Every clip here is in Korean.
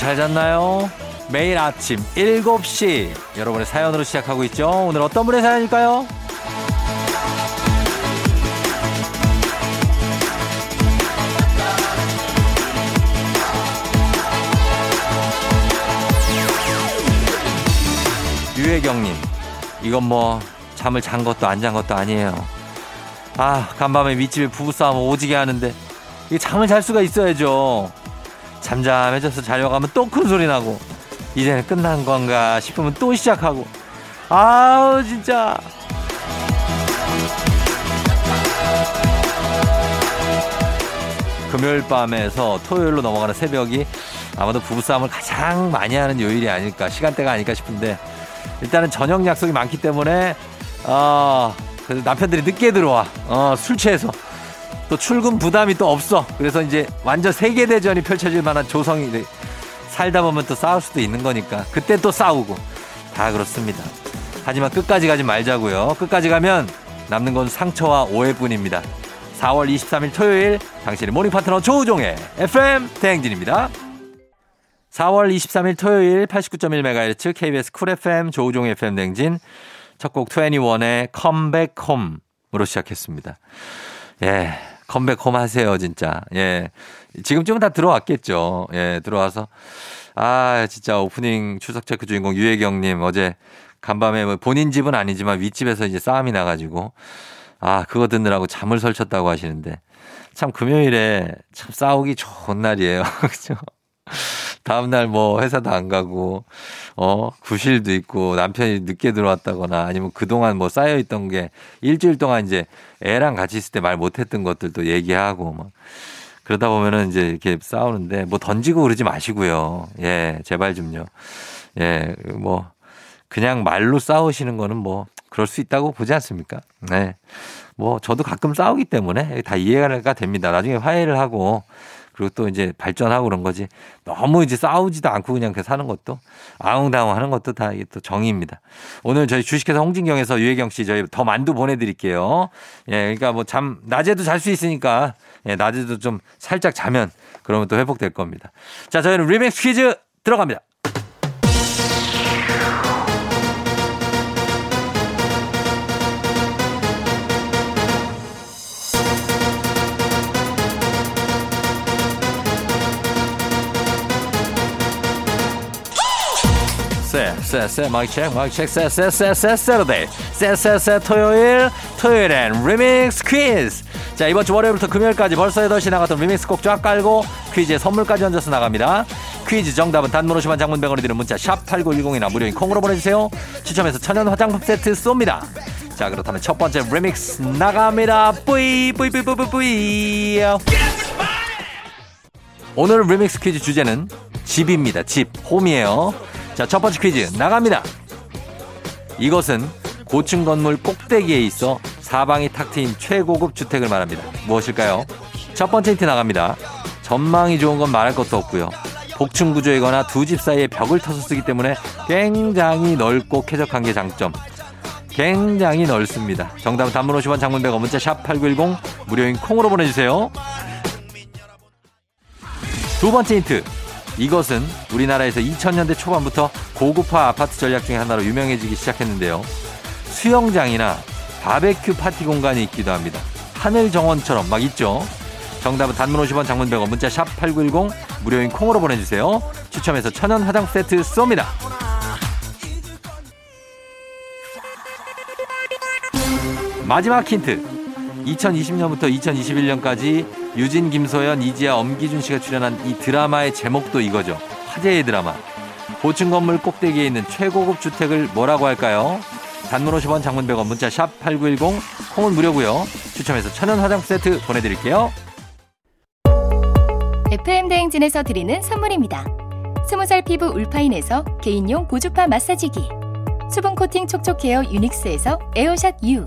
잘 잤나요? 매일 아침 7시 여러분의 사연으로 시작하고 있죠. 오늘 어떤 분의 사연일까요? 유혜경님, 이건 뭐 잠을 잔 것도 안 잔 것도 아니에요. 아, 간밤에 밑집에 부부싸움 오지게 하는데 이게 잠을 잘 수가 있어야죠. 잠잠해져서 자려고 하면 또 큰 소리 나고 이제는 끝난 건가 싶으면 또 시작하고. 아우 진짜. 금요일 밤에서 토요일로 넘어가는 새벽이 아마도 부부싸움을 가장 많이 하는 요일이 아닐까 시간대가 아닐까 싶은데 일단은 저녁 약속이 많기 때문에 어, 그래서 남편들이 늦게 들어와. 어, 술 취해서 또 출근 부담이 또 없어 그래서 이제 완전 세계 대전이 펼쳐질 만한 조성이 살다 보면 또 싸울 수도 있는 거니까 그때 또 싸우고 다 그렇습니다. 하지만 끝까지 가지 말자고요. 끝까지 가면 남는 건 상처와 오해뿐입니다. 4월 23일 토요일 당신의 모닝 파트너 조우종의 FM 대행진입니다. 4월 23일 토요일 89.1MHz KBS 쿨 FM 조우종의 FM 대행진 첫 곡 21의 컴백 홈으로 시작했습니다. 예. 컴백 홈 하세요, 진짜. 예. 지금쯤은 다 들어왔겠죠. 예, 들어와서. 아, 진짜 오프닝 추석 체크 주인공 유혜경님 어제 간밤에 뭐 본인 집은 아니지만 윗집에서 이제 싸움이 나가지고 아, 그거 듣느라고 잠을 설쳤다고 하시는데 참 금요일에 참 싸우기 좋은 날이에요. 그죠? 다음날 뭐 회사도 안 가고, 어, 구실도 있고 남편이 늦게 들어왔다거나 아니면 그동안 뭐 쌓여있던 게 일주일 동안 이제 애랑 같이 있을 때 말 못했던 것들도 얘기하고 막 그러다 보면은 이제 이렇게 싸우는데 뭐 던지고 그러지 마시고요. 예, 제발 좀요. 예, 뭐 그냥 말로 싸우시는 거는 뭐 그럴 수 있다고 보지 않습니까? 네. 뭐 저도 가끔 싸우기 때문에 다 이해가 됩니다. 나중에 화해를 하고 그리고 또 이제 발전하고 그런 거지. 너무 이제 싸우지도 않고 그냥 그 사는 것도 아웅다웅 하는 것도 다 이게 또 정의입니다. 오늘 저희 주식회사 홍진경에서 유혜경 씨 저희 더 만두 보내드릴게요. 예, 그러니까 뭐 잠, 낮에도 잘 수 있으니까 예, 낮에도 좀 살짝 자면 그러면 또 회복될 겁니다. 자, 저희는 리믹스 퀴즈 들어갑니다. 세, 마이크 체크, 마이크 체크, 세, Saturday. 세, 토요일, 토요일엔 리믹스 퀴즈. 자, 이번 주 월요일부터 금요일까지 벌써 8시 나갔던 리믹스 꼭 쫙 깔고 퀴즈에 선물까지 얹어서 나갑니다. 퀴즈 정답은 단문 50원 장문 100원이 드는 문자 샵 8910이나 무료인 콩으로 보내주세요. 추첨해서 천연 화장품 세트 쏩니다. 자, 그렇다면 첫 번째 리믹스 나갑니다. 뿌이, 뿌이, 뿌이, 뿌이, 뿌이. 오늘 리믹스 퀴즈 주제는 집입니다. 집, 홈이에요. 자, 첫 번째 퀴즈 나갑니다. 이것은 고층 건물 꼭대기에 있어 사방이 탁 트인 최고급 주택을 말합니다. 무엇일까요? 첫 번째 힌트 나갑니다. 전망이 좋은 건 말할 것도 없고요. 복층 구조이거나 두 집 사이에 벽을 터서 쓰기 때문에 굉장히 넓고 쾌적한 게 장점. 굉장히 넓습니다. 정답은 단문 50원 장문 100원 문자 샵 8910 무료인 콩으로 보내주세요. 두 번째 힌트. 이것은 우리나라에서 2000년대 초반부터 고급화 아파트 전략 중에 하나로 유명해지기 시작했는데요. 수영장이나 바베큐 파티 공간이 있기도 합니다. 하늘 정원처럼 막 있죠. 정답은 단문 50원 장문 100원 문자 샵 8910 무료인 콩으로 보내주세요. 추첨해서 천연 화장 세트 쏩니다. 마지막 힌트. 2020년부터 2021년까지 유진, 김소연, 이지아, 엄기준 씨가 출연한 이 드라마의 제목도 이거죠. 화제의 드라마. 고층 건물 꼭대기에 있는 최고급 주택을 뭐라고 할까요? 단문 50원 장문 100원 문자 샵 8910 콩은 무료고요. 추첨해서 천연 화장품 세트 보내드릴게요. FM 대행진에서 드리는 선물입니다. 20살 피부 울파인에서 개인용 고주파 마사지기 수분 코팅 촉촉 헤어 유닉스에서 에어샷 U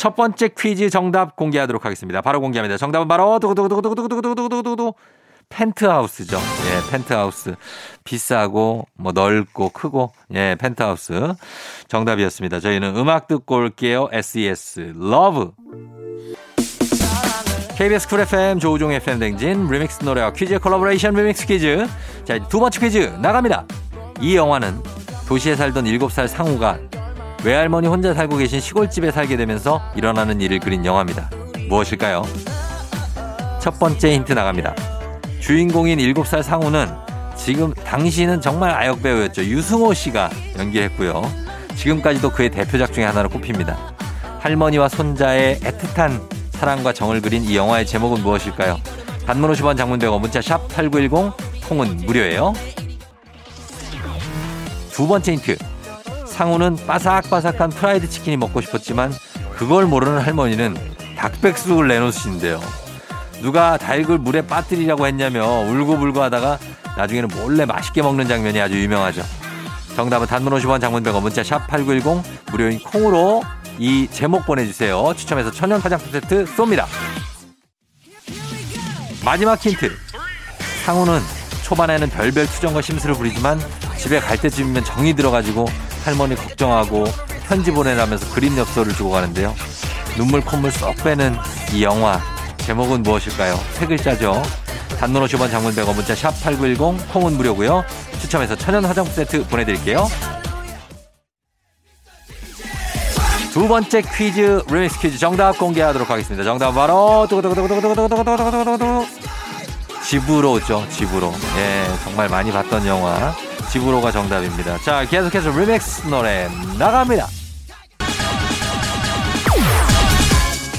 첫 번째 퀴즈 정답 공개하도록 하겠습니다. 바로 공개합니다. 정답은 바로 두구두구두구두구두구두구두구두구 펜트하우스죠. 예, 펜트하우스. 비싸고 뭐 넓고 크고 예, 펜트하우스. 정답이었습니다. 저희는 음악 듣고 올게요. SES Love. KBS 쿨 FM 조우종 FM 댕진 리믹스 노래와 퀴즈 콜라보레이션 리믹스 퀴즈. 자, 두 번째 퀴즈 나갑니다. 이 영화는 도시에 살던 7살 상우가 외할머니 혼자 살고 계신 시골집에 살게 되면서 일어나는 일을 그린 영화입니다. 무엇일까요? 첫 번째 힌트 나갑니다. 주인공인 7살 상우는 지금 당시는 정말 아역 배우였죠. 유승호 씨가 연기했고요. 지금까지도 그의 대표작 중에 하나로 꼽힙니다. 할머니와 손자의 애틋한 사랑과 정을 그린 이 영화의 제목은 무엇일까요? 단문 50원 장문 100원 문자 샵 8910 콩은 무료예요. 두 번째 힌트. 상우는 바삭바삭한 프라이드 치킨이 먹고 싶었지만 그걸 모르는 할머니는 닭백숙을 내놓으시는데요. 누가 닭을 물에 빠뜨리라고 했냐며 울고불고 하다가 나중에는 몰래 맛있게 먹는 장면이 아주 유명하죠. 정답은 단문 50원 장문 100원 문자 샵 8910 무료인 콩으로 이 제목 보내주세요. 추첨해서 천연 화장품 세트 쏩니다. 마지막 힌트. 상우는 초반에는 별별 투정과 심술을 부리지만 집에 갈 때쯤이면 정이 들어가지고 할머니 걱정하고 편지 보내라면서 그림 엽서를 주고 가는데요. 눈물 콧물 쏙 빼는 이 영화 제목은 무엇일까요? 세 글자죠. 단문 50원 장문 100원 문자 샵 8910 콩은 무료고요. 추첨해서 천연 화장품 세트 보내드릴게요. 두 번째 퀴즈 리믹스 퀴즈 정답 공개하도록 하겠습니다. 정답 바로 두구두구두구두구두구두구두구두구두구 집으로죠. 집으로. 예, 정말 많이 봤던 영화 집으로가 정답입니다. 자, 계속해서 리믹스 노래 나갑니다.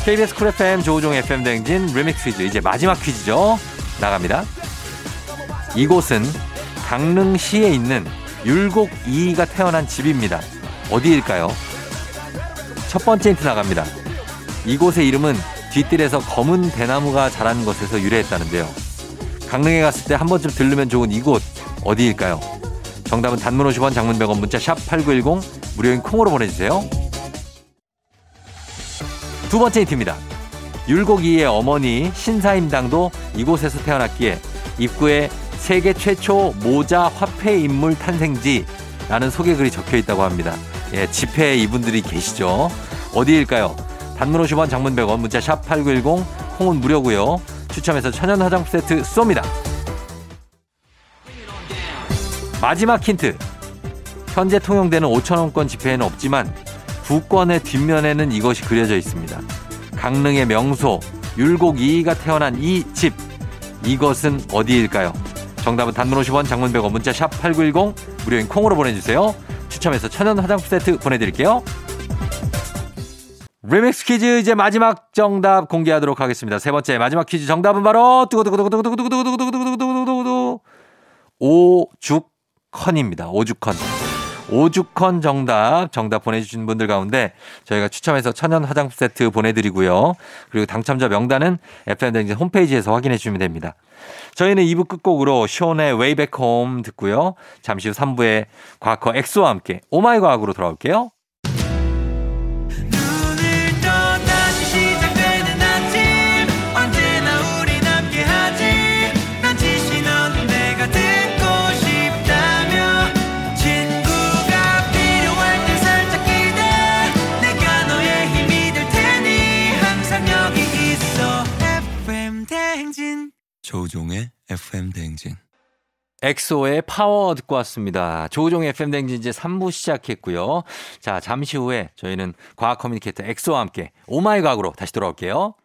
KBS 쿨 FM 조우종 FM 댕진 리믹스 퀴즈 이제 마지막 퀴즈죠. 나갑니다. 이곳은 강릉시에 있는 율곡 이이가 태어난 집입니다. 어디일까요? 첫 번째 힌트 나갑니다. 이곳의 이름은 뒤뜰에서 검은 대나무가 자란 것에서 유래했다는데요. 강릉에 갔을 때 한 번쯤 들르면 좋은 이곳 어디일까요? 정답은 단문 50원 장문 100원 문자 샵 8910 무료인 콩으로 보내주세요. 두 번째 힌트입니다. 율곡이의 어머니 신사임당도 이곳에서 태어났기에 입구에 세계 최초 모자 화폐 인물 탄생지라는 소개글이 적혀 있다고 합니다. 예, 집회에 이분들이 계시죠. 어디일까요? 단문 50원 장문 100원 문자 샵 8910 콩은 무료고요. 추첨해서 천연 화장품 세트 쏩니다. 마지막 힌트. 현재 통용되는 5천원권 지폐에는 없지만 부권의 뒷면에는 이것이 그려져 있습니다. 강릉의 명소 율곡 이이가 태어난 이 집. 이것은 어디일까요? 정답은 단문 50원 장문 100원 문자 샵 8910 무료인 콩으로 보내주세요. 추첨해서 천연 화장품 세트 보내드릴게요. 리믹스 퀴즈 이제 마지막 정답 공개하도록 하겠습니다. 세 번째 마지막 퀴즈 정답은 바로 두구두구두구두구두구두구두구두구두구두구두구 오죽 오죽 컨입니다. 오죽컨. 오죽헌 정답, 정답 보내주신 분들 가운데 저희가 추첨해서 천연 화장품 세트 보내드리고요. 그리고 당첨자 명단은 FM댕진 홈페이지에서 확인해 주시면 됩니다. 저희는 2부 끝곡으로 숀의 Way Back Home 듣고요. 잠시 후 3부에 과커 엑소와 함께 오마이 과학으로 돌아올게요. 엑소의 파워 듣고 왔습니다. 조우종 FM 댕진 이제 3부 시작했고요. 자, 잠시 후에 저희는 과학 커뮤니케이터 엑소와 함께 Oh My 과학으로 다시 돌아올게요.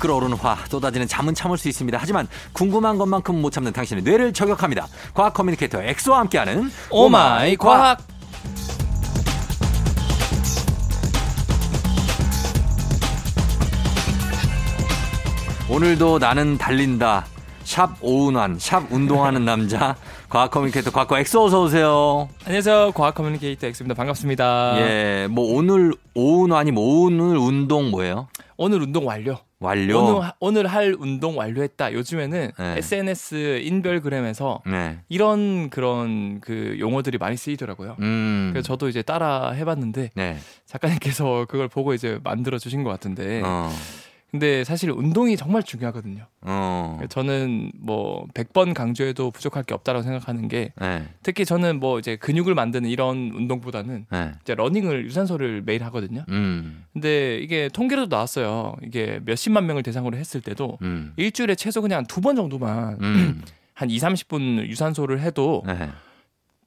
끓어오르는 화 쏟아지는 잠은 참을 수 있습니다. 하지만 궁금한 것만큼 못 참는 당신의 뇌를 저격합니다. 과학 커뮤니케이터 엑소와 함께하는 오마이 과학. 오늘도 나는 달린다. 샵 오은환, 샵 운동하는 남자, 과학 커뮤니케이터 과거 엑소 어서 오세요. 안녕하세요. 과학 커뮤니케이터 엑스입니다. 반갑습니다. 예, 뭐 오늘 오은환이 뭐 오늘 운동 뭐예요? 오늘 운동 완료. 완료. 오늘, 하- 오늘 할 운동 완료했다. 요즘에는 네. SNS 인별그램에서 네. 이런 그런 그 용어들이 많이 쓰이더라고요. 음. 그래서 저도 이제 따라 해봤는데 네. 작가님께서 그걸 보고 이제 만들어 주신 것 같은데 어. 근데 사실 운동이 정말 중요하거든요. 어. 저는 뭐 100번 강조해도 부족할 게 없다고 생각하는 게 네. 특히 저는 뭐 이제 근육을 만드는 이런 운동보다는 네. 이제 러닝을 유산소를 매일 하거든요. 음. 근데 이게 통계로도 나왔어요. 이게 몇십만 명을 대상으로 했을 때도 음. 일주일에 최소 그냥 두 번 정도만 음. 한 2, 30분 유산소를 해도 네.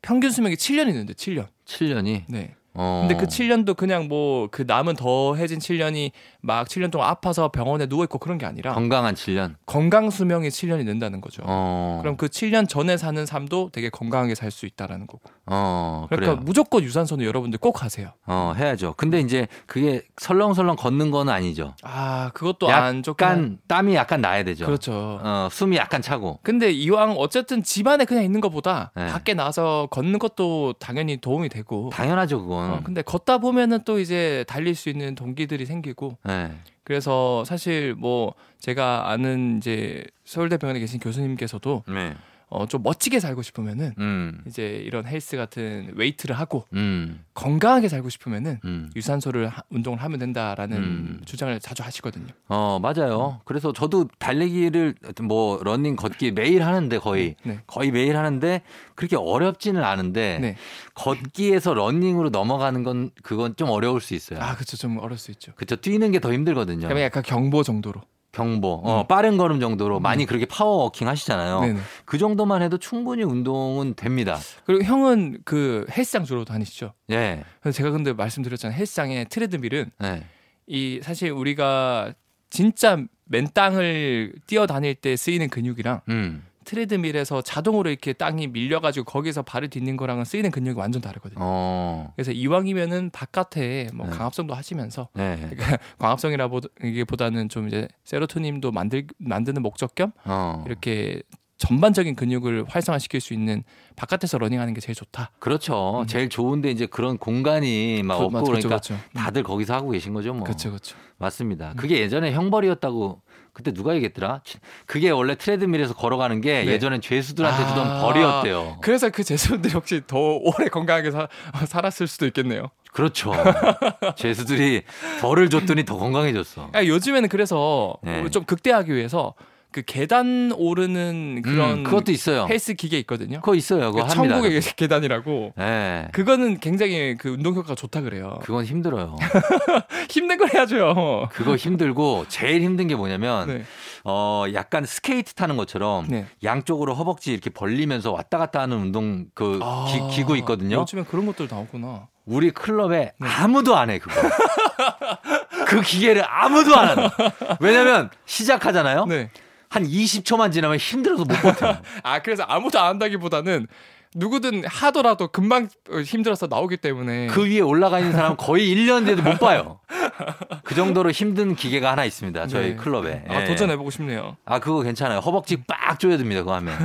평균 수명이 7년 있는데 7년. 7년이. 네. 어. 근데 그 7년도 그냥 뭐 그 남은 더해진 7년이 막 7년 동안 아파서 병원에 누워 있고 그런 게 아니라 건강한 7년. 건강 수명이 7년이 는다는 거죠. 어. 그럼 그 7년 전에 사는 삶도 되게 건강하게 살 수 있다라는 거고. 어. 그러니까 그래요. 무조건 유산소는 여러분들 꼭 하세요. 어, 해야죠. 근데 이제 그게 설렁설렁 걷는 건 아니죠. 아, 그것도 안 좋긴 한- 약간 땀이 약간 나야 되죠. 그렇죠. 어, 숨이 약간 차고. 근데 이왕 어쨌든 집안에 그냥 있는 것보다 네. 밖에 나가서 걷는 것도 당연히 도움이 되고. 당연하죠, 그건. 어, 근데 걷다 보면은 또 이제 달릴 수 있는 동기들이 생기고 네. 그래서 사실 뭐 제가 아는 이제 서울대병원에 계신 교수님께서도 네. 어, 좀 멋지게 살고 싶으면은 음. 이제 이런 헬스 같은 웨이트를 하고 음. 건강하게 살고 싶으면은 음. 유산소를 하- 운동을 하면 된다라는 음. 주장을 자주 하시거든요. 어, 맞아요. 그래서 저도 달리기를 뭐 러닝 걷기 매일 하는데 거의 네. 거의 매일 하는데 그렇게 어렵지는 않은데 네. 걷기에서 러닝으로 넘어가는 건 그건 좀 어려울 수 있어요. 아, 그렇죠. 좀 어려울 수 있죠. 그쵸 뛰는 게 더 힘들거든요. 그러면 약간 경보 정도로. 경보, 어, 음. 빠른 걸음 정도로 많이 그렇게 power walking 하시잖아요. 네네. 그 정도만 해도 충분히 운동은 됩니다. 그리고 형은 그 헬스장 주로 다니시죠? 예, 그래서 제가 근데 말씀드렸잖아요. 헬스장의 트레드밀은 예, 이 사실 우리가 진짜 맨 땅을 뛰어다닐 때 쓰이는 근육이랑 음, 트레드밀에서 자동으로 이렇게 땅이 밀려가지고 거기서 발을 딛는 거랑은 쓰이는 근육이 완전 다르거든요. 어, 그래서 이왕이면은 바깥에 뭐 네. 광합성도 하시면서 네, 그러니까 광합성이라기보다는 좀 이제 세로토닌도 만들 만드는 목적 겸 어, 이렇게 전반적인 근육을 활성화시킬 수 있는 바깥에서 러닝하는 게 제일 좋다. 그렇죠. 음. 제일 좋은데 이제 그런 공간이 막 그- 없고 맞- 그러니까 그렇죠, 그렇죠. 다들 거기서 하고 계신 거죠, 뭐. 그렇죠, 그렇죠. 맞습니다. 그게 예전에 형벌이었다고 그때 누가 얘기했더라? 그게 원래 트레드밀에서 걸어가는 게 네. 예전엔 죄수들한테 주던 아. 벌이었대요. 그래서 그 제수분들이 혹시 더 오래 건강하게 사, 살았을 수도 있겠네요. 그렇죠. 죄수들이 벌을 줬더니 더 건강해졌어. 아, 요즘에는 그래서 네. 좀 극대화하기 위해서 그 계단 오르는 그런 음, 그것도 있어요. 헬스 기계 있거든요. 그거 있어요. 그거 그 합니다. 천국의 계단이라고. 예. 그거는 굉장히 그 운동 효과가 좋다 그래요. 그건 힘들어요. 힘든 걸 해야죠. 그거 힘들고 제일 힘든 게 뭐냐면 네. 어 약간 스케이트 타는 것처럼 네. 양쪽으로 허벅지 이렇게 벌리면서 왔다 갔다 하는 운동 그 아, 기, 기구 있거든요. 요즘엔 그런 것들 나오구나. 우리 클럽에 네. 아무도 안 해 그거. 그 기계를 아무도 안 하는. 왜냐면 시작하잖아요. 네. 한 20초만 지나면 힘들어서 못 버텨. 아 그래서 아무도 안 한다기보다는 누구든 하더라도 금방 어, 힘들어서 나오기 때문에 그 위에 올라가 있는 사람은 거의 1년 돼도 못 봐요. 그 정도로 힘든 기계가 하나 있습니다. 저희 네. 클럽에. 아 예. 도전해보고 싶네요. 아, 그거 괜찮아요. 허벅지 빡 조여듭니다. 그거 하면.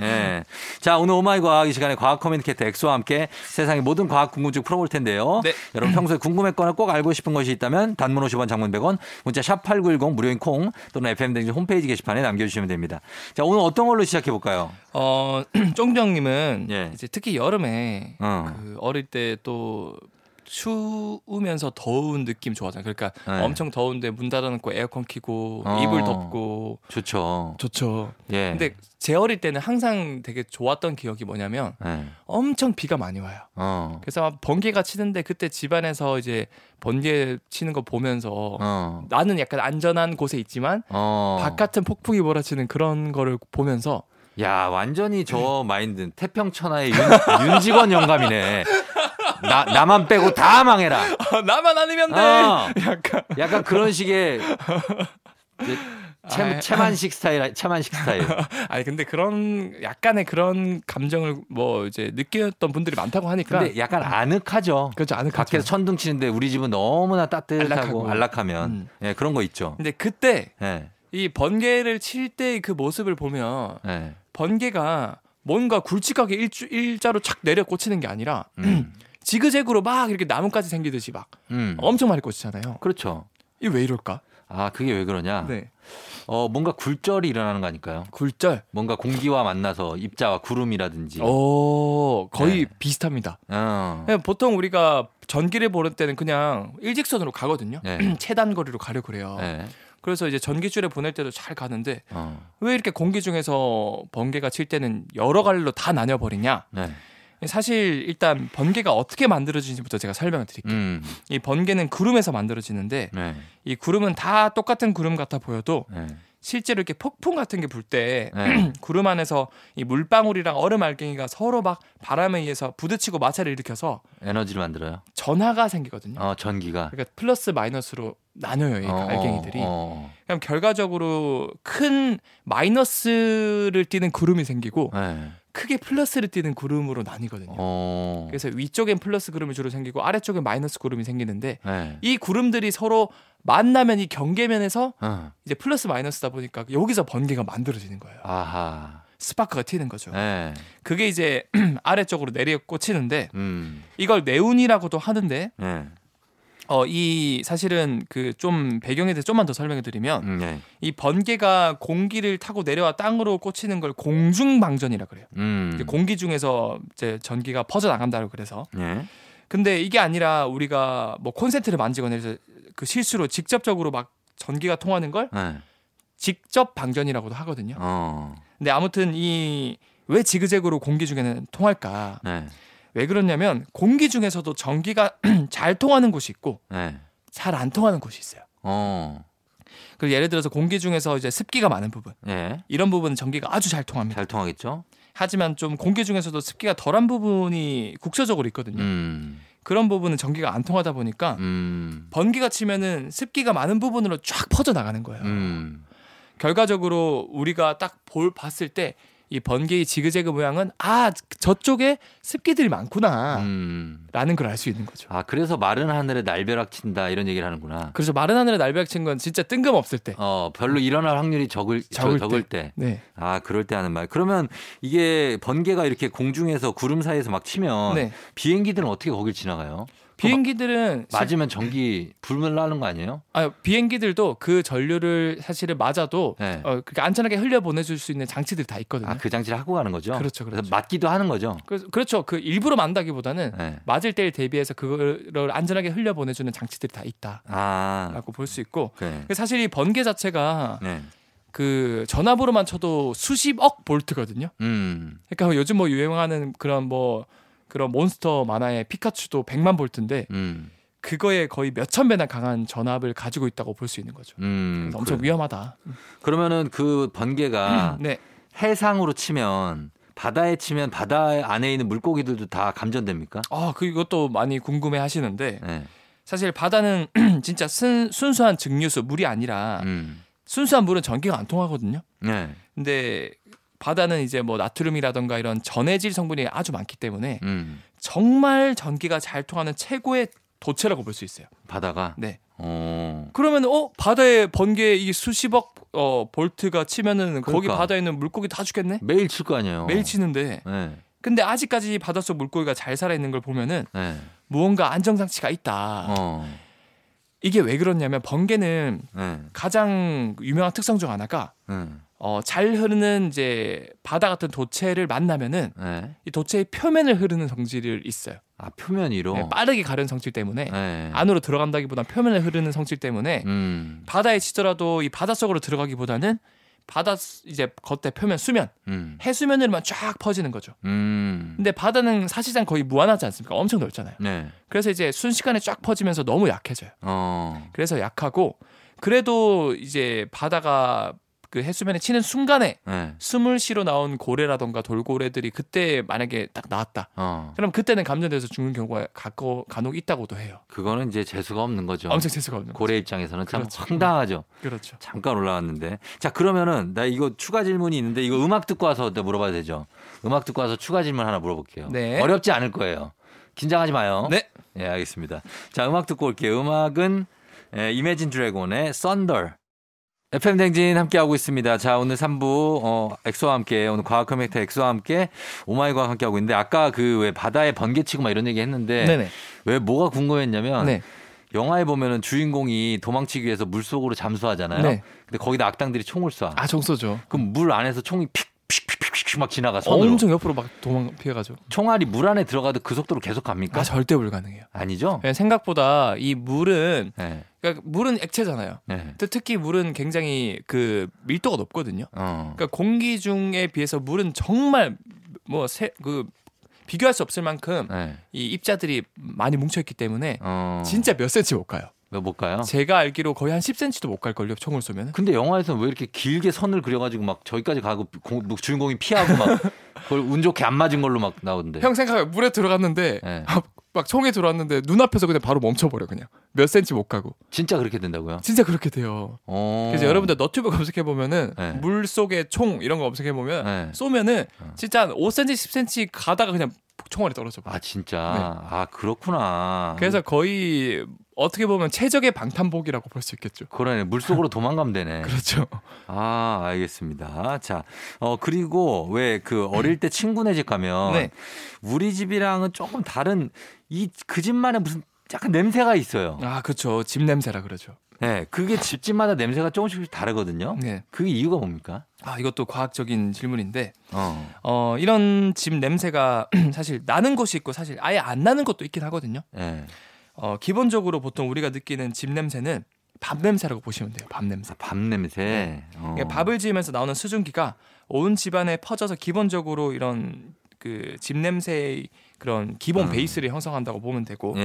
예. 자, 오늘 오마이 과학 이 시간에 과학 커뮤니케이터 엑소와 함께 세상의 모든 과학 궁금증 풀어볼 텐데요. 네. 여러분 평소에 궁금했거나 꼭 알고 싶은 것이 있다면 단문 50원 장문 100원 문자 샵 8910 무료인 콩 또는 FM댕진 홈페이지 게시판에 남겨주시면 됩니다. 자, 오늘 어떤 걸로 시작해볼까요? 어 쫑디님은 예. 이제 특히 여름에 어. 그 어릴 때 또 추우면서 더운 느낌 좋아하잖아요. 그러니까 네. 엄청 더운데 문 닫아놓고 에어컨 켜고 어. 이불 덮고 좋죠. 좋죠. 예. 근데 제 어릴 때는 항상 되게 좋았던 기억이 뭐냐면 예. 엄청 비가 많이 와요. 어. 그래서 막 번개가 치는데 그때 집안에서 이제 번개 치는 거 보면서 어. 나는 약간 안전한 곳에 있지만 어. 바깥은 폭풍이 몰아치는 그런 거를 보면서 야, 완전히 저 마인드 태평천하의 윤, 윤직원 영감이네. 나, 나만 빼고 다 망해라. 나만 아니면 돼. 어. 약간 약간 그런 식의 채. 채만식 스타일, 채만식 스타일. 아니 근데 그런 약간의 그런 감정을 뭐 이제 느꼈던 분들이 많다고 하니까 근데 약간 아늑하죠. 그렇죠 것 밖에서 천둥 치는데 우리 집은 너무나 따뜻하고 안락하고. 안락하면 음. 예, 그런 거 있죠. 근데 그때 예. 이 번개를 칠 때 그 모습을 보면 예. 번개가 뭔가 굵직하게 일주, 일자로 착 내려 꽂히는 게 아니라 음. 지그재그로 막 이렇게 나뭇가지 생기듯이 막 음. 엄청 많이 꽂히잖아요. 그렇죠. 이게 왜 이럴까? 아, 그게 왜 그러냐? 네. 어, 뭔가 굴절이 일어나는 거 아닐까요? 굴절. 뭔가 공기와 만나서 입자와 구름이라든지. 오, 거의 네. 비슷합니다. 어. 그냥 보통 우리가 전기를 보는 때는 그냥 일직선으로 가거든요. 네. 최단 거리로 가려 그래요. 네. 그래서 이제 전기줄에 보낼 때도 잘 가는데 어. 왜 이렇게 공기 중에서 번개가 칠 때는 여러 갈래로 다 나뉘어 버리냐? 네. 사실 일단 번개가 어떻게 만들어지는지부터 제가 설명을 드릴게요. 음. 이 번개는 구름에서 만들어지는데 네. 이 구름은 다 똑같은 구름 같아 보여도 네. 실제로 이렇게 폭풍 같은 게 불때 네. 구름 안에서 이 물방울이랑 얼음 알갱이가 서로 막 바람에 의해서 부딪히고 마찰을 일으켜서 에너지를 만들어요. 전하가 생기거든요. 어, 전기가. 그러니까 플러스 마이너스로 나눠요, 이 어, 알갱이들이. 어, 그럼 결과적으로 큰 마이너스를 띠는 구름이 생기고 어. 네. 크게 플러스를 띠는 구름으로 나뉘거든요. 어. 그래서 위쪽엔 플러스 구름이 주로 생기고 아래쪽엔 마이너스 구름이 생기는데 네. 이 구름들이 서로 만나면 이 경계면에서 어. 이제 플러스 마이너스다 보니까 여기서 번개가 만들어지는 거예요. 아하. 스파크가 튀는 거죠. 네. 그게 이제 아래쪽으로 내려 꽂히는데 음. 이걸 네운이라고도 하는데 네. 어 이 사실은 그 좀 배경에 대해서 좀만 더 설명해 드리면 음, 네. 이 번개가 공기를 타고 내려와 땅으로 꽂히는 걸 공중 방전이라 그래요. 음. 공기 중에서 이제 전기가 퍼져 나간다고 그래서 네. 근데 이게 아니라 우리가 뭐 콘센트를 만지거나 해서 그 실수로 직접적으로 막 전기가 통하는 걸 네. 직접 방전이라고도 하거든요. 어. 근데 아무튼 이 왜 지그재그로 공기 중에는 통할까? 네. 왜 그러냐면 공기 중에서도 전기가 잘 통하는 곳이 있고 네. 잘안 통하는 곳이 있어요. 어. 그 예를 들어서 공기 중에서 이제 습기가 많은 부분 예. 이런 부분은 전기가 아주 잘 통합니다. 잘 통하겠죠? 하지만 좀 공기 중에서도 습기가 덜한 부분이 국소적으로 있거든요. 음. 그런 부분은 전기가 안 통하다 보니까 음. 번개가 치면은 습기가 많은 부분으로 쫙 퍼져 나가는 거예요. 음. 결과적으로 우리가 딱 볼 봤을 때 이 번개의 지그재그 모양은 아 저쪽에 습기들이 많구나 음. 라는 걸 알 수 있는 거죠. 아, 그래서 마른 하늘에 날벼락 친다 이런 얘기를 하는구나. 그래서 마른 하늘에 날벼락 친 건 진짜 뜬금없을 때. 어, 별로 일어날 확률이 적을 적을 적을, 적을 때. 네. 아, 그럴 때 하는 말. 그러면 이게 번개가 이렇게 공중에서 구름 사이에서 막 치면 네. 비행기들은 어떻게 거길 지나가요? 비행기들은 실- 맞으면 전기 불을 나는 거 아니에요? 아, 비행기들도 그 전류를 사실은 맞아도 네. 어, 그렇게 안전하게 흘려 보내줄 수 있는 장치들이 다 있거든요. 아, 그 장치를 하고 가는 거죠? 그렇죠, 그렇죠. 래서 맞기도 하는 거죠? 그래서 그렇죠. 그 일부러 만다기보다는 네. 맞을 때에 대비해서 그거를 안전하게 흘려 보내주는 장치들이 다 있다라고 아, 볼수 있고 그래. 사실 이 번개 자체가 네. 그 전압으로만 쳐도 수십억 볼트거든요. 음. 그러니까 요즘 뭐 유행하는 그런 뭐 그런 몬스터 만화의 피카츄도 100만 볼트인데 음. 그거에 거의 몇천 배나 강한 전압을 가지고 있다고 볼 수 있는 거죠. 음. 엄청 그래. 위험하다. 그러면은 그 번개가 네. 해상으로 치면 바다에 치면 바다 안에 있는 물고기들도 다 감전됩니까? 아, 그 이것도 많이 궁금해 하시는데 네. 사실 바다는 진짜 순, 순수한 증류수 물이 아니라 음. 순수한 물은 전기가 안 통하거든요. 네. 근데 바다는 이제 뭐 나트륨이라던가 이런 전해질 성분이 아주 많기 때문에 음. 정말 전기가 잘 통하는 최고의 도체라고 볼 수 있어요. 바다가. 네. 어. 그러면 어 바다에 번개 이 수십억 어 볼트가 치면은 거기 그러니까. 바다에 있는 물고기 다 죽겠네. 매일 칠 거 아니에요. 매일 치는데 네. 근데 아직까지 바닷속 물고기가 잘 살아 있는 걸 보면은 네. 무언가 안정장치가 있다. 어. 이게 왜 그렇냐면 번개는 네. 가장 유명한 특성 중 하나가 네. 어, 잘 흐르는 이제 바다 같은 도체를 만나면은 네. 이 도체의 표면을 흐르는 성질이 있어요. 아 표면 위로. 네, 빠르게 가는 성질 때문에 네. 안으로 들어간다기보다 표면을 흐르는 성질 때문에 음. 바다에 치더라도 이 바다 속으로 들어가기보다는 바다 스- 이제 겉에 표면 수면 음. 해수면으로만 쫙 퍼지는 거죠. 음. 근데 바다는 사실상 거의 무한하지 않습니까? 엄청 넓잖아요. 네. 그래서 이제 순식간에 쫙 퍼지면서 너무 약해져요. 어. 그래서 약하고 그래도 이제 바다가 그 해수면에 치는 순간에 네. 숨을 쉬러 나온 고래라던가 돌고래들이 그때 만약에 딱 나왔다. 어. 그럼 그때는 감전돼서 죽는 경우가 가끔 간혹 있다고도 해요. 그거는 이제 재수가 없는 거죠. 엄청 재수가 없는 고래 입장에서는 참 그렇죠. 황당하죠. 그렇죠. 잠깐 올라왔는데. 자, 그러면은 나 이거 추가 질문이 있는데 이거 음악 듣고 와서 내가 물어봐도 되죠? 음악 듣고 와서 추가 질문 하나 물어볼게요. 네. 어렵지 않을 거예요. 긴장하지 마요. 네. 예, 알겠습니다. 자, 음악 듣고 올게요. 음악은 예, Imagine Dragons의 Thunder. FM 댕진 함께하고 있습니다. 자, 오늘 3부, 어, 엑소와 함께, 오늘 과학 커뮤니티 엑소와 함께 오마이 과학 함께하고 있는데, 아까 그 왜 바다에 번개 치고 막 이런 얘기 했는데, 네네. 왜 뭐가 궁금했냐면, 네. 영화에 보면은 주인공이 도망치기 위해서 물 속으로 잠수하잖아요. 네. 근데 거기다 악당들이 총을 쏴. 아 정석이죠. 그럼 물 안에서 총이 픽 픽픽픽 막 지나가 손으로. 엄청 옆으로 막 도망 피해가지고. 총알이 물 안에 들어가도 그 속도로 계속 갑니까? 아 절대 불가능해요. 아니죠? 그냥 생각보다 이 물은 네. 그러니까 물은 액체잖아요. 네. 또 특히 물은 굉장히 그 밀도가 높거든요. 어. 그러니까 공기 중에 비해서 물은 정말 뭐그 비교할 수 없을 만큼 네. 이 입자들이 많이 뭉쳐 있기 때문에 어. 진짜 몇 센치 못 가요. 왜못 가요? 제가 알기로 거의 한 10cm도 못 갈 걸요. 총을 쏘면. 근데 영화에서는 왜 이렇게 길게 선을 그려가지고 막 저기까지 가고 공- 뭐 주인공이 피하고 막 그걸 운 좋게 안 맞은 걸로 막 나오던데. 형 생각해 물에 들어갔는데 네. 막 총에 들어왔는데 눈앞에서 그냥 바로 멈춰버려 그냥 몇 센치 못 가고 진짜 그렇게 된다고요? 진짜 그렇게 돼요. 어. 그래서 여러분들 너튜브 검색해 보면은 네. 물 속에 총 이런 거 검색해 보면 네. 쏘면은 어. 진짜 한 5cm, 10cm 가다가 그냥 총알이 떨어져 봐. 아 진짜. 아 그렇구나. 네. 그래서 거의 어떻게 보면 최적의 방탄복이라고 볼 수 있겠죠. 그러네 물 속으로 도망가면 되네. 그렇죠. 아 알겠습니다. 자, 어 그리고 왜 그 어릴 때 친구네 집 가면 네. 우리 집이랑은 조금 다른 이 그 집만의 무슨 약간 냄새가 있어요. 아, 그렇죠. 집 냄새라 그러죠. 네, 그게 집집마다 냄새가 조금씩 다르거든요. 네. 그게 이유가 뭡니까? 아, 이것도 과학적인 질문인데 어, 어, 이런 집 냄새가 사실 나는 곳이 있고 사실 아예 안 나는 것도 있긴 하거든요. 네. 어, 기본적으로 보통 우리가 느끼는 집 냄새는 밥 냄새라고 보시면 돼요. 밥 냄새. 아, 밥 냄새. 어. 그러니까 밥을 지으면서 나오는 수증기가 온 집안에 퍼져서 기본적으로 이런 그 집 냄새의 그런 기본 음. 베이스를 형성한다고 보면 되고 예,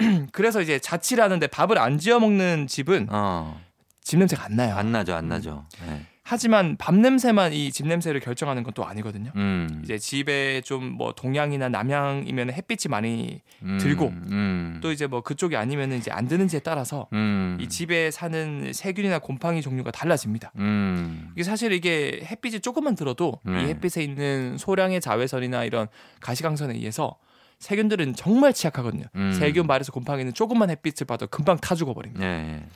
예. 그래서 이제 자취를 하는데 밥을 안 지어 먹는 집은 어, 집 냄새가 안 나요. 안 나죠, 안 나죠. 네. 하지만 밥 냄새만 이 집 냄새를 결정하는 건 또 아니거든요. 음, 이제 집에 좀 뭐 동양이나 남양이면 햇빛이 많이 음, 들고 음, 또 이제 뭐 그쪽이 아니면 이제 안 드는지에 따라서 음, 이 집에 사는 세균이나 곰팡이 종류가 달라집니다. 음, 이게 사실 이게 햇빛이 조금만 들어도 네. 이 햇빛에 있는 소량의 자외선이나 이런 가시광선에 의해서 세균들은 정말 취약하거든요. 음. 세균 말에서 곰팡이는 조금만 햇빛을 봐도 금방 타 죽어버립니다. 예,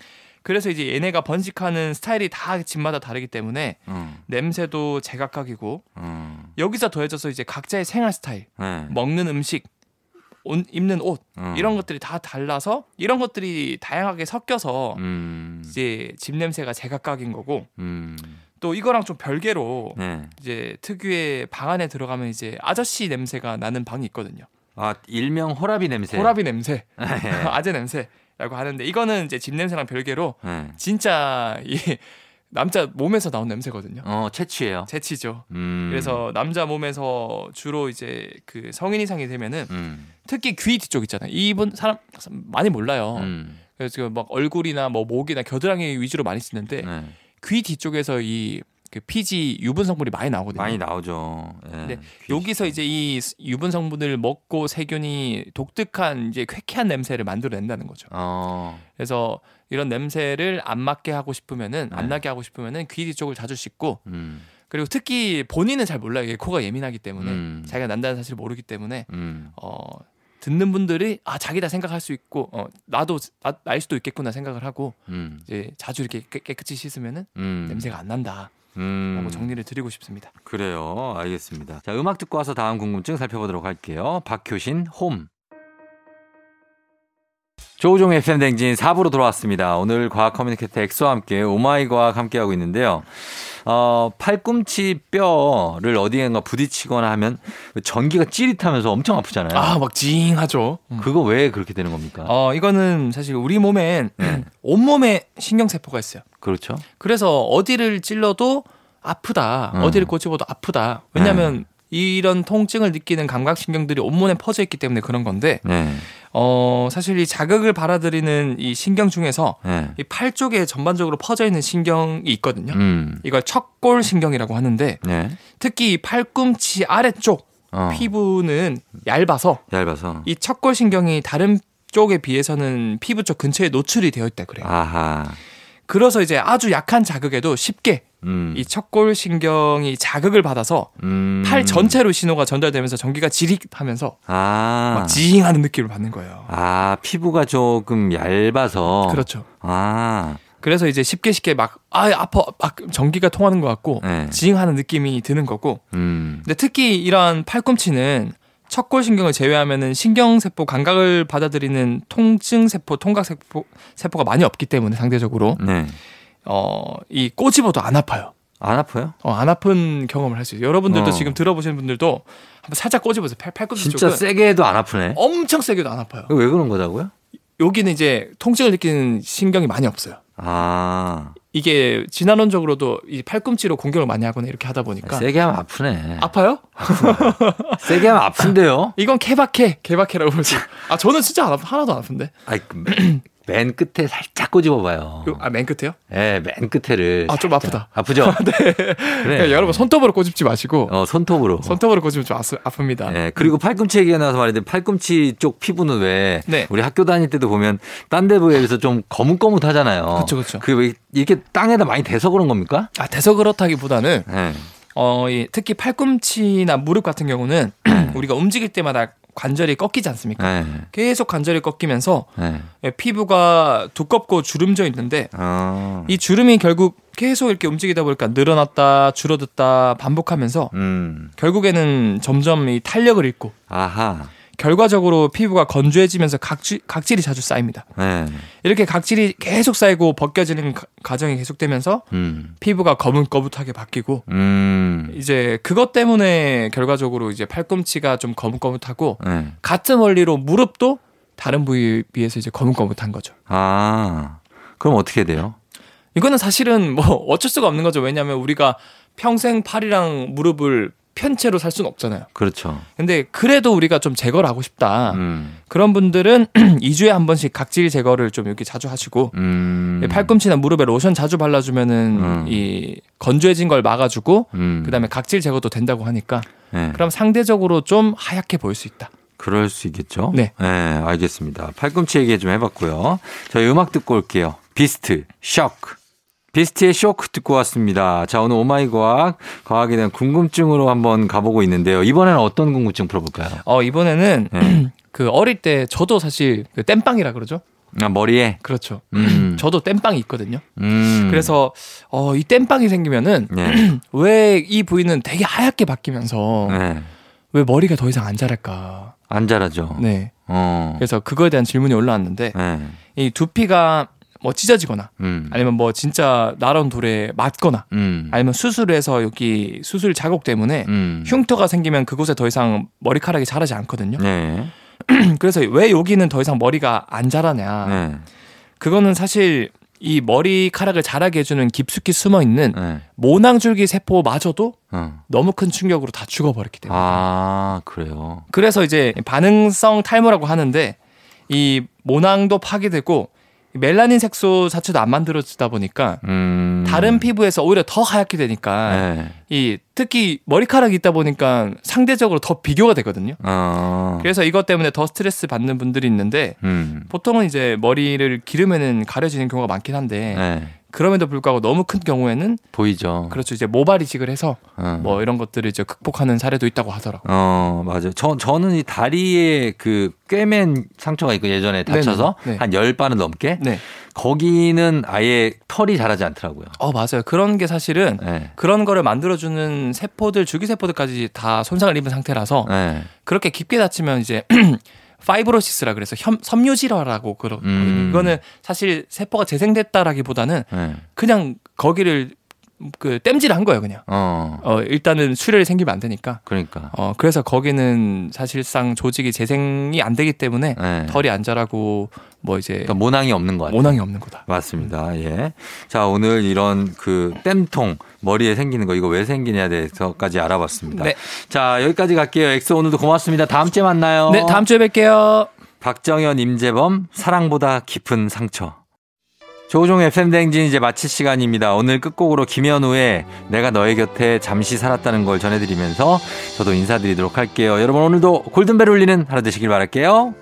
그래서 이제 얘네가 번식하는 스타일이 다 집마다 다르기 때문에 음, 냄새도 제각각이고 음, 여기서 더해져서 이제 각자의 생활 스타일, 네. 먹는 음식, 옷, 입는 옷 음. 이런 것들이 다 달라서 이런 것들이 다양하게 섞여서 음, 이제 집 냄새가 제각각인 거고 음, 또 이거랑 좀 별개로 네. 이제 특유의 방 안에 들어가면 이제 아저씨 냄새가 나는 방이 있거든요. 아 일명 호라비 냄새. 호라비 냄새, 예. 아재 냄새 라고 하는데 이거는 이제 집 냄새랑 별개로 네. 진짜 이 남자 몸에서 나온 냄새거든요. 어 채취예요. 재치죠. 음. 그래서 남자 몸에서 주로 이제 그 성인 이상이 되면은 음, 특히 귀 뒤쪽 있잖아요. 이분 사람 많이 몰라요. 음, 그래서 막 얼굴이나 뭐 목이나 겨드랑이 위주로 많이 쓰는데 네. 귀 뒤쪽에서 이 그 피지 유분 성분이 많이 나오거든요. 많이 나오죠. 예. 근데 귀- 여기서 이제 이 유분 성분을 먹고 세균이 독특한 이제 쾌쾌한 냄새를 만들어낸다는 거죠. 어. 그래서 이런 냄새를 안 맡게 하고 싶으면은 안 네. 나게 하고 싶으면은 귀 뒤쪽을 자주 씻고 음. 그리고 특히 본인은 잘 몰라요. 이게 코가 예민하기 때문에 음. 자기가 난다는 사실을 모르기 때문에 음. 어 듣는 분들이 아 자기다 생각할 수 있고 어 나도 나, 날 수도 있겠구나 생각을 하고 음. 이제 자주 이렇게 깨, 깨끗이 씻으면은 음. 냄새가 안 난다 라고 음. 정리를 드리고 싶습니다. 그래요. 알겠습니다. 자, 음악 듣고 와서 다음 궁금증 살펴보도록 할게요. 박효신 홈. 조우종 FM 댕진 4부로 돌아왔습니다. 오늘 과학 커뮤니케이터 엑소와 함께 오마이 과학 함께하고 있는데요. 어, 팔꿈치 뼈를 어디엔가 부딪히거나 하면 전기가 찌릿하면서 엄청 아프잖아요. 아 막 징하죠. 그거 왜 그렇게 되는 겁니까? 어 이거는 사실 우리 몸엔 네. 온몸에 신경세포가 있어요. 그렇죠. 그래서 어디를 찔러도 아프다. 음. 어디를 꽂집어도 아프다. 왜냐하면 이런 통증을 느끼는 감각신경들이 온몸에 퍼져 있기 때문에 그런 건데 네. 어 사실 이 자극을 받아들이는 이 신경 중에서 네. 이팔 쪽에 전반적으로 퍼져 있는 신경이 있거든요. 음. 이걸 척골 신경이라고 하는데 네. 특히 이 팔꿈치 아래쪽 어. 피부는 얇아서 얇아서. 이 척골 신경이 다른 쪽에 비해서는 피부 쪽 근처에 노출이 되어 있다 그래요. 아하. 그래서 이제 아주 약한 자극에도 쉽게 음. 이 척골 신경이 자극을 받아서 음. 팔 전체로 신호가 전달되면서 전기가 지릿하면서 아. 막 지잉하는 느낌을 받는 거예요. 아, 피부가 조금 얇아서. 그렇죠. 아, 그래서 이제 쉽게 쉽게 막 아 아파 막 전기가 통하는 것 같고 네. 지잉하는 느낌이 드는 거고. 음. 근데 특히 이러한 팔꿈치는 척골 신경을 제외하면은 신경세포 감각을 받아들이는 통증세포, 통각세포 세포가 많이 없기 때문에 상대적으로 네. 어 이 꼬집어도 안 아파요. 안 아파요? 어, 안 아픈 경험을 할 수 있어요. 여러분들도 어. 지금 들어보시는 분들도 한번 살짝 꼬집어서 팔, 팔꿈치 진짜 쪽은 세게 해도 안 아프네. 엄청 세게도 안 아파요. 왜 그런 거다고요? 여기는 이제 통증을 느끼는 신경이 많이 없어요. 아, 이게 진화론적으로도 이 팔꿈치로 공격을 많이 하거나 이렇게 하다 보니까 세게 하면 아프네. 아파요? 세게 하면 아픈데요? 이건 케바케, 케바케라고 볼 수. 있어요. 아 저는 진짜 안 아프, 하나도 안 아픈데. 아이, 그 맨- 맨 끝에 살짝 꼬집어봐요. 요- 아, 맨 끝에요? 예, 맨 끝에를. 아, 좀. 아프다. 아프죠? 네. 그래. 그러니까 여러분 손톱으로 꼬집지 마시고 어, 손톱으로. 손톱으로 꼬집으면 좀 아스, 아픕니다. 예, 그리고 팔꿈치 얘기가 나와서 말인데 팔꿈치 쪽 피부는 왜 네. 우리 학교 다닐 때도 보면 딴 데에 비해서 좀 거뭇거뭇하잖아요. 그쵸, 그쵸. 그왜 이렇게 땅에다 많이 대서 그런 겁니까? 아 돼서 그렇다기보다는 예. 어, 이 특히 팔꿈치나 무릎 같은 경우는 우리가 움직일 때마다 관절이 꺾이지 않습니까? 예. 계속 관절이 꺾이면서 예. 예, 피부가 두껍고 주름져 있는데 어. 이 주름이 결국 계속 이렇게 움직이다 보니까 늘어났다 줄어들다 반복하면서 음. 결국에는 점점 이 탄력을 잃고 아하. 결과적으로 피부가 건조해지면서 각질, 각질이 자주 쌓입니다. 예. 이렇게 각질이 계속 쌓이고 벗겨지는 가- 과정이 계속되면서 음. 피부가 거뭇거뭇하게 바뀌고 음. 이제 그것 때문에 결과적으로 이제 팔꿈치가 좀 거뭇거뭇하고 예. 같은 원리로 무릎도 다른 부위에 비해서 이제 거뭇거뭇한 거죠. 아. 그럼 어떻게 돼요? 이거는 사실은 뭐 어쩔 수가 없는 거죠. 왜냐하면 우리가 평생 팔이랑 무릎을 편채로 살 수는 없잖아요. 그렇죠. 근데 그래도 우리가 좀 제거를 하고 싶다. 음. 그런 분들은 2주에 한 번씩 각질 제거를 좀 이렇게 자주 하시고 음. 이 팔꿈치나 무릎에 로션 자주 발라주면은 음. 이 건조해진 걸 막아주고 음. 그다음에 각질 제거도 된다고 하니까 예. 그럼 상대적으로 좀 하얗게 보일 수 있다. 그럴 수 있겠죠? 네. 예, 알겠습니다. 팔꿈치 얘기 좀 해봤고요. 저희 음악 듣고 올게요. 비스트, 쇼크. 비스트의 쇼크 듣고 왔습니다. 자, 오늘 오마이 과학, 과학에 대한 궁금증으로 한번 가보고 있는데요. 이번에는 어떤 궁금증 풀어볼까요? 어 이번에는 네. 그 어릴 때 저도 사실 그 땜빵이라 그러죠. 아, 머리에? 그렇죠. 음. 저도 땜빵이 있거든요. 음. 그래서 어 이 땜빵이 생기면은 네. 왜이 부위는 되게 하얗게 바뀌면서 네. 왜 머리가 더 이상 안 자랄까? 안 자라죠. 네. 어. 그래서 그거에 대한 질문이 올라왔는데 네. 이 두피가 뭐 찢어지거나 음. 아니면 뭐 진짜 나런 돌에 맞거나 음. 아니면 수술을 해서 여기 수술 자국 때문에 음. 흉터가 생기면 그곳에 더 이상 머리카락이 자라지 않거든요. 네. 그래서 왜 여기는 더 이상 머리가 안 자라냐? 네. 그거는 사실 이 머리카락을 자라게 해주는 깊숙이 숨어 있는 네. 모낭줄기 세포마저도 어. 너무 큰 충격으로 다 죽어버렸기 때문에. 아, 그래요. 그래서 이제 반응성 탈모라고 하는데 이 모낭도 파괴되고 멜라닌 색소 자체도 안 만들어지다 보니까 음. 다른 피부에서 오히려 더 하얗게 되니까 네. 이 특히 머리카락이 있다 보니까 상대적으로 더 비교가 되거든요. 어. 그래서 이것 때문에 더 스트레스 받는 분들이 있는데 음. 보통은 이제 머리를 기르면은 가려지는 경우가 많긴 한데 네. 그럼에도 불구하고 너무 큰 경우에는 보이죠. 그렇죠 이제 모발 이식을 해서 어. 뭐 이런 것들을 이제 극복하는 사례도 있다고 하더라고. 요 어, 맞아요. 저, 저는 이 다리에 그 꿰맨 상처가 있고 예전에 다쳐서. 네. 한 열 바늘 넘게 네. 거기는 아예 털이 자라지 않더라고요. 어 맞아요. 그런 게 사실은 네. 그런 거를 만들어 주는 세포들 줄기세포들까지 다 손상을 입은 상태라서 네. 그렇게 깊게 다치면 이제 fibrosis라 그래서 혐, 섬유질화라고 그러거든요. 음. 이거는 사실 세포가 재생됐다라기보다는 네. 그냥 거기를 그 땜질 한 거예요, 그냥. 어, 어 일단은 출혈이 생기면 안 되니까. 그러니까. 어 그래서 거기는 사실상 조직이 재생이 안 되기 때문에 네. 털이 안 자라고 뭐 이제 그러니까 모낭이 없는 것 같아요. 모낭이 없는 거다. 맞습니다. 예. 자, 오늘 이런 그 땜통 머리에 생기는 거 이거 왜 생기냐에 대해서까지 알아봤습니다. 네. 자, 여기까지 갈게요. 엑소 오늘도 고맙습니다. 다음 주에 만나요. 네, 다음 주에 뵐게요. 박정현, 임재범, 사랑보다 깊은 상처. 조종 FM 댕진 이제 마칠 시간입니다. 오늘 끝곡으로 김현우의 내가 너의 곁에 잠시 살았다는 걸 전해드리면서 저도 인사드리도록 할게요. 여러분 오늘도 골든벨 울리는 하루 되시길 바랄게요.